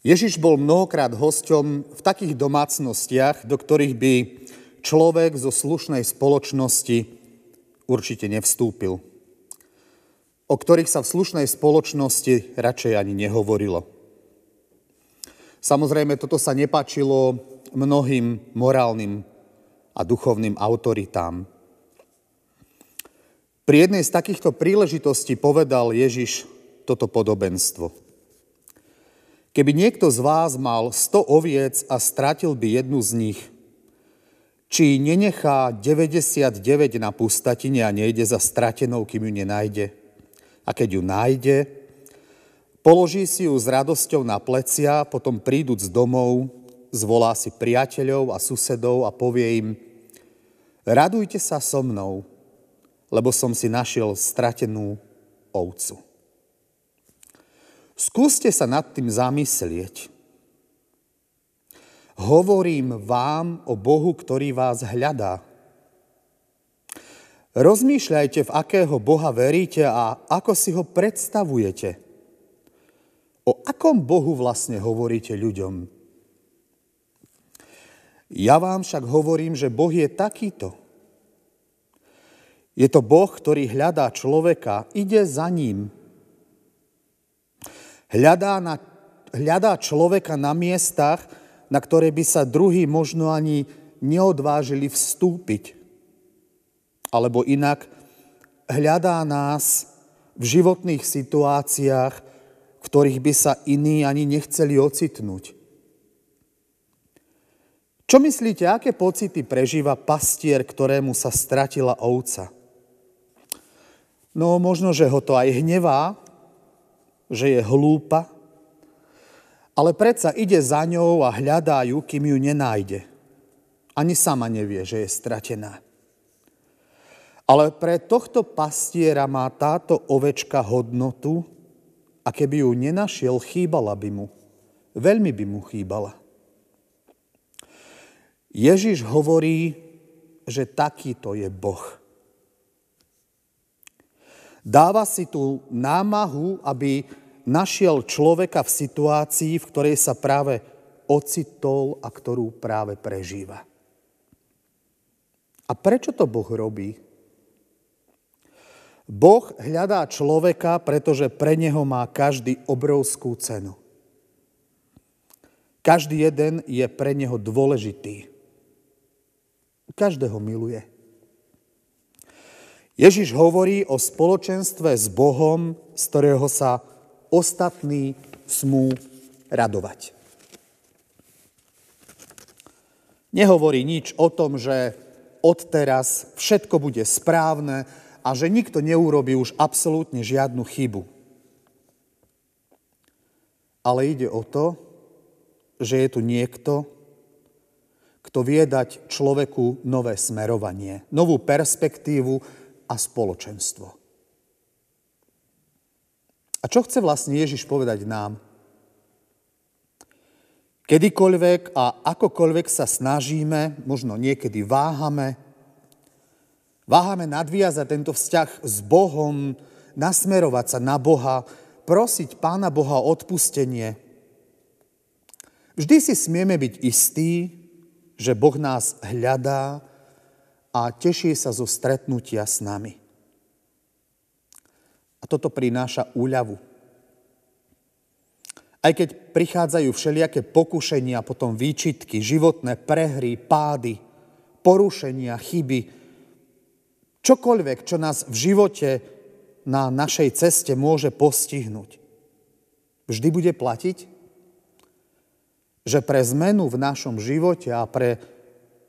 Ježiš bol mnohokrát hosťom v takých domácnostiach, do ktorých by človek zo slušnej spoločnosti určite nevstúpil. O ktorých sa v slušnej spoločnosti radšej ani nehovorilo. Samozrejme, toto sa nepačilo mnohým morálnym a duchovným autoritám. Pri jednej z takýchto príležitostí povedal Ježiš toto podobenstvo. Keby niekto z vás mal 100 oviec a stratil by jednu z nich, či nenechá 99 na pustatine a nejde za stratenou, kým ju nenájde. A keď ju nájde, položí si ju s radosťou na plecia, potom príduc domov, zvolá si priateľov a susedov a povie im, radujte sa so mnou, lebo som si našiel stratenú ovcu. Skúste sa nad tým zamyslieť. Hovorím vám o Bohu, ktorý vás hľadá. Rozmýšľajte, v akého Boha veríte a ako si ho predstavujete. O akom Bohu vlastne hovoríte ľuďom? Ja vám však hovorím, že Boh je takýto. Je to Boh, ktorý hľadá človeka, ide za ním. Hľadá, na, hľadá človeka na miestach, na ktoré by sa druhý možno ani neodvážili vstúpiť. Alebo inak, hľadá nás v životných situáciách, v ktorých by sa iní ani nechceli ocitnúť. Čo myslíte, aké pocity prežíva pastier, ktorému sa stratila ovca? No možno, že ho to aj hnevá, že je hlúpa, ale predsa ide za ňou a hľadá ju, kým ju nenájde. Ani sama nevie, že je stratená. Ale pre tohto pastiera má táto ovečka hodnotu a keby ju nenašiel, chýbala by mu. Veľmi by mu chýbala. Ježiš hovorí, že takýto je Boh. Dáva si tú námahu, aby našiel človeka v situácii, v ktorej sa práve ocitol a ktorú práve prežíva. A prečo to Boh robí? Boh hľadá človeka, pretože pre neho má každý obrovskú cenu. Každý jeden je pre neho dôležitý. Každého miluje. Ježiš hovorí o spoločenstve s Bohom, z ktorého sa ostatní smú radovať. Nehovorí nič o tom, že odteraz všetko bude správne a že nikto neurobi už absolútne žiadnu chybu. Ale ide o to, že je tu niekto, kto vie dať človeku nové smerovanie, novú perspektívu, a spoločenstvo. A čo chce vlastne Ježiš povedať nám? Kedykoľvek a akokoľvek sa snažíme, možno niekedy váhame, váhame nadviazať tento vzťah s Bohom, nasmerovať sa na Boha, prosiť Pána Boha o odpustenie. Vždy si smieme byť istí, že Boh nás hľadá a teší sa zo stretnutia s nami. A toto prináša úľavu. Aj keď prichádzajú všelijaké pokušenia, potom výčitky, životné prehry, pády, porušenia, chyby, čokoľvek, čo nás v živote na našej ceste môže postihnúť, vždy bude platiť, že pre zmenu v našom živote a pre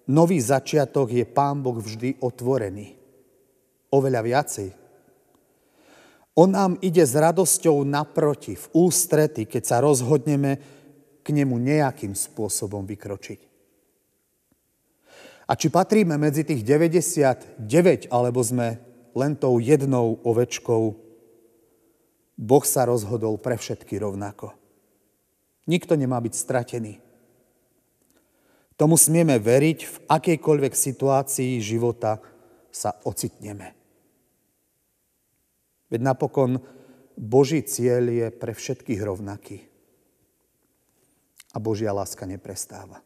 nový začiatok je Pán Boh vždy otvorený. Oveľa viacej. On nám ide s radosťou naproti, v ústrety, keď sa rozhodneme k nemu nejakým spôsobom vykročiť. A či patríme medzi tých 99, alebo sme len tou jednou ovečkou, Boh sa rozhodol pre všetky rovnako. Nikto nemá byť stratený. Tomu smieme veriť v akejkoľvek situácii života sa ocitneme. Veď napokon Boží cieľ je pre všetkých rovnaký. a Božia láska neprestáva.